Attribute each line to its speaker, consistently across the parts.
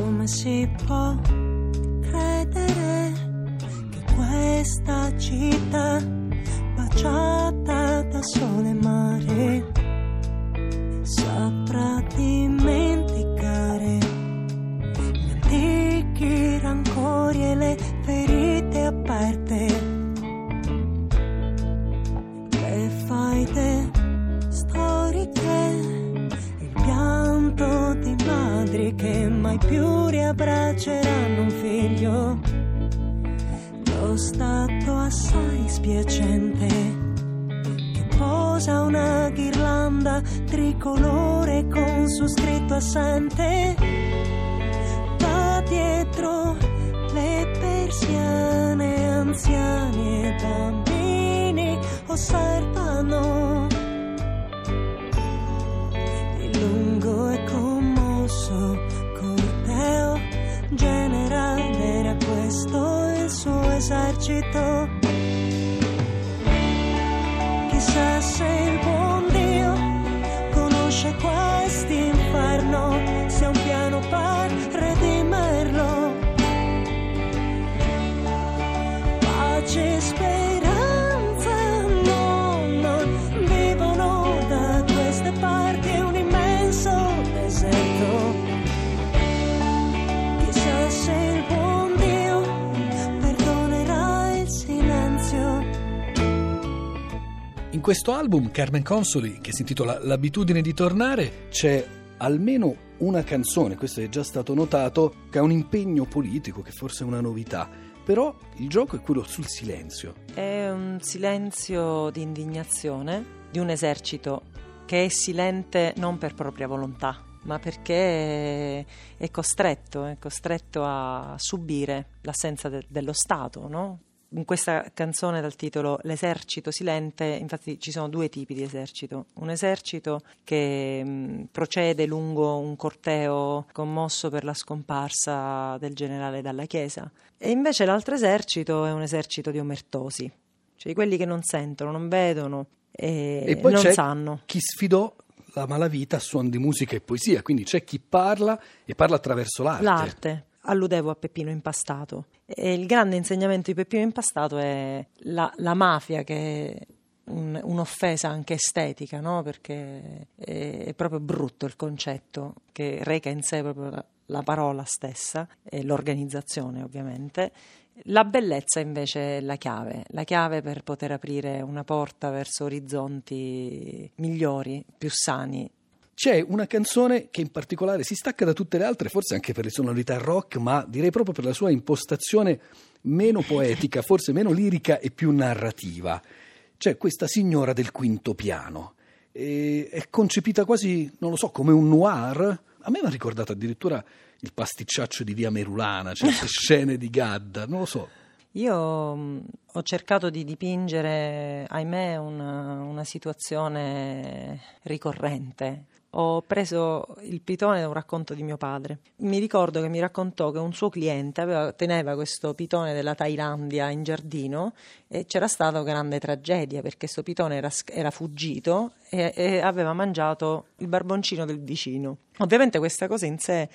Speaker 1: Come si può credere che questa città baciata da sole e mare mai più riabbracceranno un figlio. Lo stato assai spiacente che posa una ghirlanda tricolore con su scritto assente. Da dietro le persiane, anziani e bambini osservano esercito. Chissà se
Speaker 2: questo album Carmen Consoli, che si intitola L'abitudine di tornare, c'è almeno una canzone, questo è già stato notato, che ha un impegno politico, che forse è una novità. Però il gioco è quello sul silenzio.
Speaker 3: È un silenzio di indignazione di un esercito che è silente non per propria volontà, ma perché è costretto, è costretto a subire l'assenza de- dello Stato, no? In questa canzone dal titolo L'esercito silente, infatti ci sono due tipi di esercito. Un esercito che mh, procede lungo un corteo commosso per la scomparsa del generale dalla Chiesa e invece l'altro esercito è un esercito di omertosi, cioè quelli che non sentono, non vedono e,
Speaker 2: E poi
Speaker 3: non sanno.
Speaker 2: chi sfidò la malavita a suon di musica e poesia, quindi c'è chi parla e parla attraverso l'arte.
Speaker 3: L'arte. Alludevo a Peppino Impastato. E il grande insegnamento di Peppino Impastato è la, la mafia che è un- un'offesa anche estetica, no? perché è, è proprio brutto il concetto che reca in sé proprio la, la parola stessa, e l'organizzazione ovviamente. La bellezza invece è la chiave, la chiave per poter aprire una porta verso orizzonti migliori, più sani,
Speaker 2: C'è una canzone che in particolare si stacca da tutte le altre, forse anche per le sonorità rock, ma direi proprio per la sua impostazione meno poetica, forse meno lirica e più narrativa. C'è questa signora del quinto piano. E è concepita quasi, non lo so, come un noir. A me mi ha ricordato addirittura il pasticciaccio di Via Merulana, certe scene di Gadda, non lo so.
Speaker 3: Io mh, ho cercato di dipingere, ahimè, una, una situazione ricorrente. Ho preso il pitone da un racconto di mio padre. Mi ricordo che mi raccontò che un suo cliente aveva- teneva questo pitone della Thailandia in giardino e c'era stata grande tragedia perché questo pitone era, era fuggito e, e aveva mangiato il barboncino del vicino. Ovviamente questa cosa in sé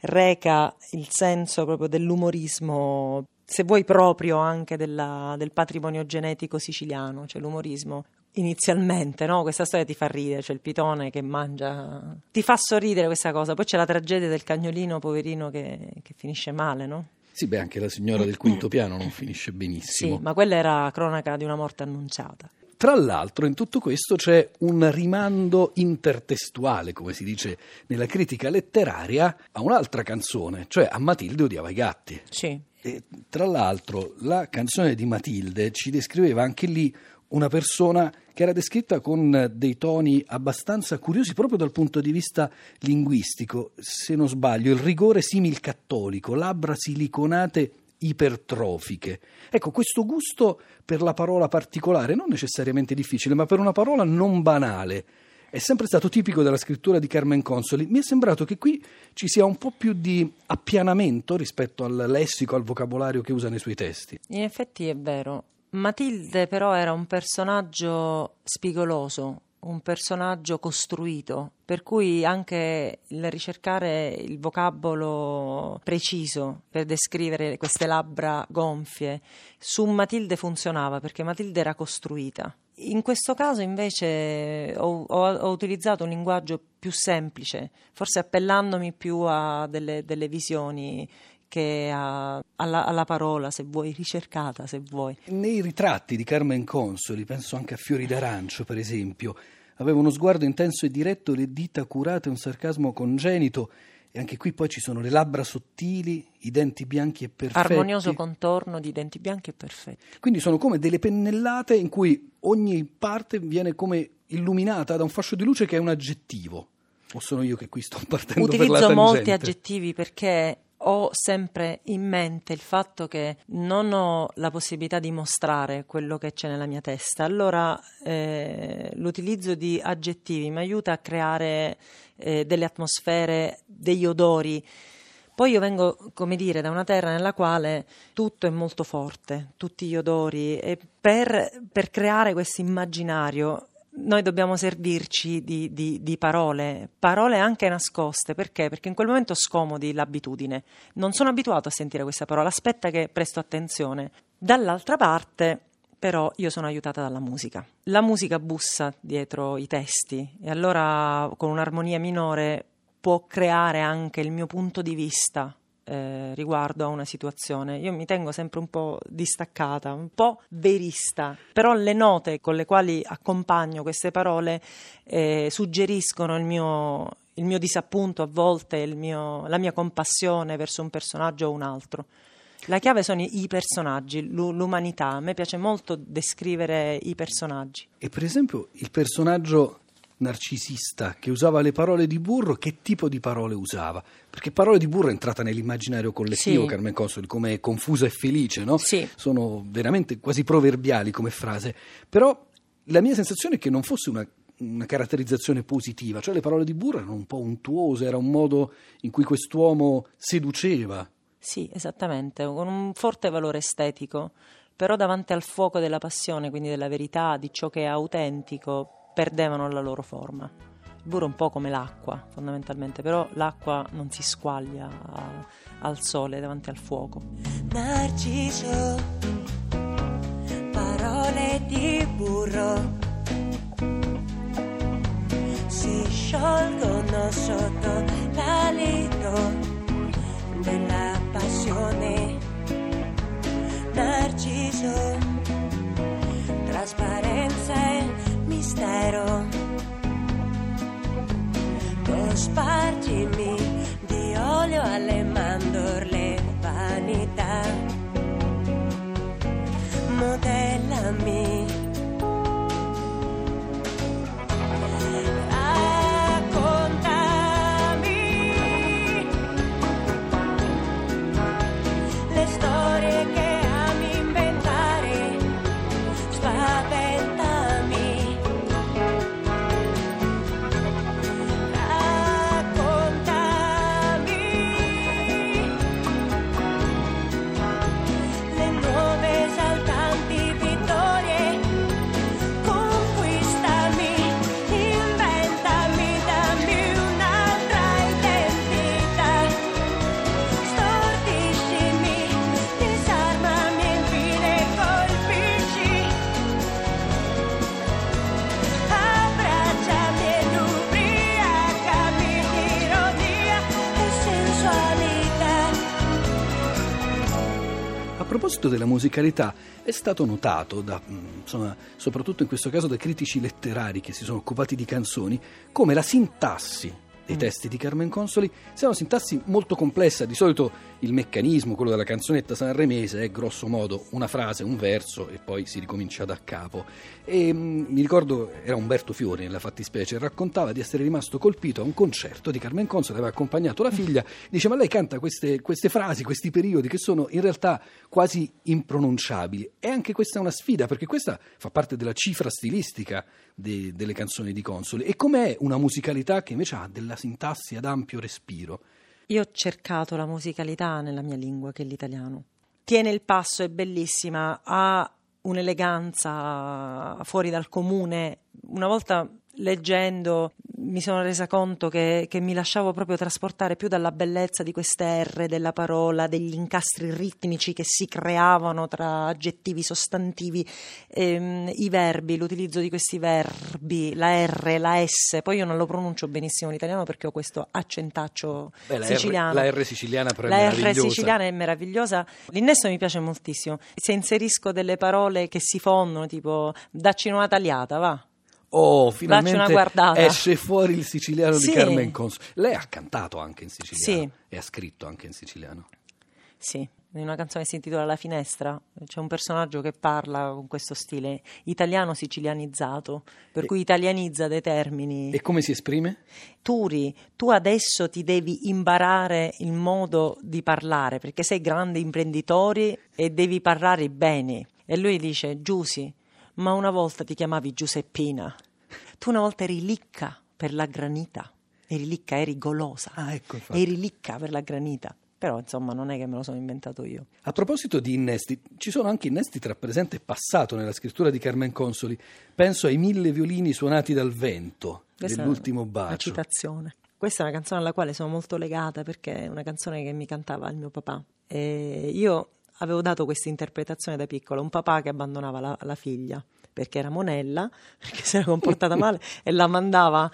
Speaker 3: reca il senso proprio dell'umorismo, se vuoi proprio anche della- del patrimonio genetico siciliano, cioè l'umorismo. Inizialmente, no? Questa storia ti fa ridere, cioè il pitone che mangia. Ti fa sorridere questa cosa. Poi c'è la tragedia del cagnolino poverino che, che finisce male, no?
Speaker 2: Sì, beh, anche la signora del quinto piano non finisce benissimo.
Speaker 3: Sì, ma quella era cronaca di una morte annunciata.
Speaker 2: Tra l'altro, in tutto questo c'è un rimando intertestuale, come si dice nella critica letteraria, a un'altra canzone, cioè a Matilde odiava i gatti.
Speaker 3: Sì.
Speaker 2: E, tra l'altro, la canzone di Matilde ci descriveva anche lì una persona che era descritta con dei toni abbastanza curiosi proprio dal punto di vista linguistico. Se non sbaglio, il rigore simil cattolico, labbra siliconate ipertrofiche. Ecco, questo gusto per la parola particolare, non necessariamente difficile, ma per una parola non banale, è sempre stato tipico della scrittura di Carmen Consoli. Mi è sembrato che qui ci sia un po' più di appianamento rispetto al lessico, al vocabolario che usa nei suoi testi.
Speaker 3: In effetti è vero. Matilde però era un personaggio spigoloso, un personaggio costruito, per cui anche il ricercare il vocabolo preciso per descrivere queste labbra gonfie su Matilde funzionava perché Matilde era costruita. In questo caso invece ho, ho, ho utilizzato un linguaggio più semplice, forse appellandomi più a delle, delle visioni che a, alla, alla, parola, se vuoi, ricercata, se vuoi.
Speaker 2: Nei ritratti di Carmen Consoli, penso anche a Fiori d'arancio, per esempio, aveva uno sguardo intenso e diretto, le dita curate, un sarcasmo congenito. E anche qui poi ci sono le labbra sottili, i denti bianchi e perfetti.
Speaker 3: Armonioso contorno di denti bianchi e perfetti.
Speaker 2: Quindi sono come delle pennellate in cui ogni parte viene come illuminata da un fascio di luce che è un aggettivo. O sono io che qui sto partendo
Speaker 3: Utilizzo molti aggettivi perché ho sempre in mente il fatto che non ho la possibilità di mostrare quello che c'è nella mia testa, allora eh, l'utilizzo di aggettivi mi aiuta a creare eh, delle atmosfere, degli odori. Poi io vengo, come dire, da una terra nella quale tutto è molto forte, tutti gli odori, e per, per creare questo immaginario noi dobbiamo servirci di, di, di, parole, parole anche nascoste, perché? Perché in quel momento scomodi l'abitudine. Non sono abituato a sentire questa parola, aspetta che presto attenzione. Dall'altra parte, però, io sono aiutata dalla musica. La musica bussa dietro i testi e allora con un'armonia minore può creare anche il mio punto di vista eh, riguardo a una situazione. Io mi tengo sempre un po' distaccata, un po' verista, però le note con le quali accompagno queste parole eh, suggeriscono il mio, il mio, disappunto a volte, mio, la mia compassione verso un personaggio o un altro. La chiave sono i personaggi, l'umanità. A me piace molto descrivere i personaggi.
Speaker 2: E per esempio il personaggio narcisista che usava le parole di burro, che tipo di parole usava? Perché parole di burro è entrata nell'immaginario collettivo, sì. Carmen Consoli, come confusa e felice, no?
Speaker 3: Sì.
Speaker 2: Sono veramente quasi proverbiali come frase. Però la mia sensazione è che non fosse una, una caratterizzazione positiva, cioè le parole di burro erano un po' untuose, era un modo in cui quest'uomo seduceva.
Speaker 3: Sì, esattamente, con un forte valore estetico, però davanti al fuoco della passione, quindi della verità, di ciò che è autentico, perdevano la loro forma. Il burro è un po' come l'acqua, fondamentalmente, però l'acqua non si squaglia a, al sole davanti al fuoco.
Speaker 1: Narciso, parole di burro si sciolgono sotto l'alito della passione. Narciso, mistero. Cospargimi di olio alle mandorle,
Speaker 2: proposito della musicalità, è stato notato, da, mm, insomma, soprattutto in questo caso da critici letterari che si sono occupati di canzoni, come la sintassi dei testi di Carmen Consoli sia una sintassi molto complessa. Di solito il meccanismo, quello della canzonetta sanremese, è grosso modo una frase, un verso e poi si ricomincia da capo. E mh, mm, mi ricordo, era Umberto Fiori nella fattispecie, raccontava di essere rimasto colpito a un concerto di Carmen Consoli, aveva accompagnato la figlia, dice ma lei canta queste, queste frasi, questi periodi che sono in realtà quasi impronunciabili. E anche questa è una sfida, perché questa fa parte della cifra stilistica de, delle canzoni di Consoli. E com'è una musicalità che invece ha della sintassi ad ampio respiro?
Speaker 3: Io ho cercato la musicalità nella mia lingua, che è l'italiano. Tiene il passo, è bellissima, ha un'eleganza fuori dal comune. Una volta leggendo mi sono resa conto che, che, mi lasciavo proprio trasportare più dalla bellezza di queste R della parola, degli incastri ritmici che si creavano tra aggettivi, sostantivi, ehm, i verbi, l'utilizzo di questi verbi, la R, la S. Poi io non lo pronuncio benissimo in italiano perché ho questo accentaccio
Speaker 2: Beh, la
Speaker 3: siciliano.
Speaker 2: R, la R siciliana però è
Speaker 3: la R
Speaker 2: meravigliosa.
Speaker 3: siciliana è meravigliosa. L'innesto mi piace moltissimo. Se inserisco delle parole che si fondono, tipo dacci una tagliata, va.
Speaker 2: Oh, finalmente esce fuori il siciliano
Speaker 3: Sì.
Speaker 2: di Carmen Consoli. Lei ha cantato anche in siciliano
Speaker 3: Sì.
Speaker 2: e ha scritto anche in siciliano.
Speaker 3: Sì, in una canzone che si intitola La finestra c'è un personaggio che parla con questo stile italiano sicilianizzato, per cui italianizza dei termini.
Speaker 2: E come si esprime?
Speaker 3: Turi, tu adesso ti devi imparare il modo di parlare perché sei grande imprenditore e devi parlare bene. E lui dice: Giussi, ma una volta ti chiamavi Giuseppina. Tu una volta eri licca per la granita. Eri licca, eri golosa.
Speaker 2: Ah, ecco,
Speaker 3: eri licca per la granita. Però insomma non è che me lo sono inventato io.
Speaker 2: A proposito di innesti, ci sono anche innesti tra presente e passato nella scrittura di Carmen Consoli. Penso ai mille violini suonati dal vento
Speaker 3: Questa
Speaker 2: dell'ultimo
Speaker 3: è una
Speaker 2: bacio.
Speaker 3: citazione. Questa è una canzone alla quale sono molto legata perché è una canzone che mi cantava il mio papà. E io avevo dato questa interpretazione da piccola, un papà che abbandonava la, la figlia perché era monella, perché si era comportata male e la mandava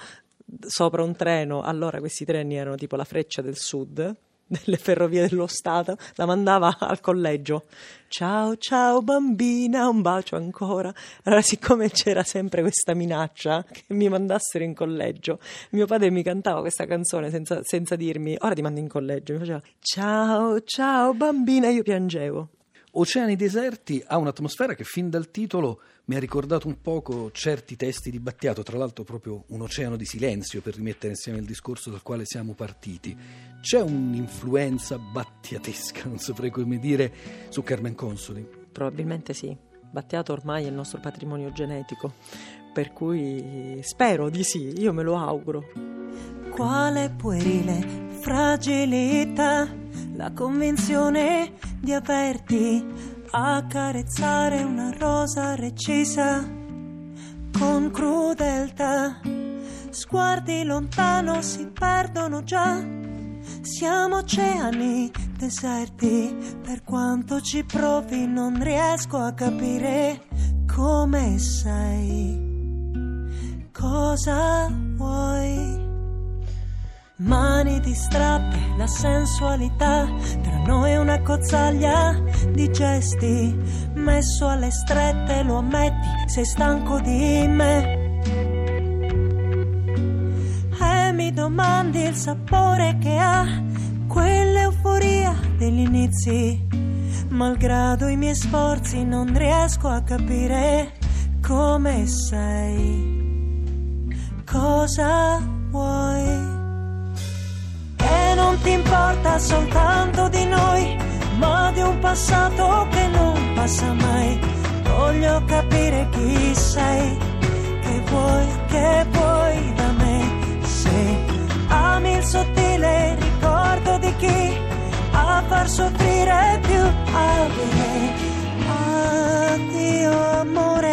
Speaker 3: sopra un treno. Allora questi treni erano tipo la freccia del sud delle ferrovie dello Stato, la mandava al collegio. Ciao, ciao bambina, un bacio ancora. Allora, siccome c'era sempre questa minaccia che mi mandassero in collegio, mio padre mi cantava questa canzone senza, senza dirmi ora ti mando in collegio. Mi faceva ciao, ciao bambina, io piangevo.
Speaker 2: Oceani deserti ha un'atmosfera che fin dal titolo mi ha ricordato un poco certi testi di Battiato, tra l'altro proprio un oceano di silenzio per rimettere insieme il discorso dal quale siamo partiti. C'è un'influenza battiatesca, non saprei come dire, su Carmen Consoli.
Speaker 3: Probabilmente sì. Battiato ormai è il nostro patrimonio genetico, per cui spero di sì, io me lo auguro.
Speaker 1: Quale puerile fragilità, la convinzione di averti a carezzare una rosa recisa con crudeltà. Sguardi lontano si perdono già. Siamo oceani deserti, per quanto ci provi non riesco a capire come sei. Cosa vuoi? Mani distratte, la sensualità, tra noi una cozzaglia di gesti, messo alle strette, lo ammetti, sei stanco di me. E mi domandi il sapore che ha quell'euforia degli inizi, malgrado i miei sforzi non riesco a capire come sei. Cosa vuoi? non ti importa soltanto di noi, ma di un passato che non passa mai. Voglio capire chi sei, che vuoi, che vuoi da me, se ami il sottile ricordo di chi a far soffrire più a abile. Addio amore.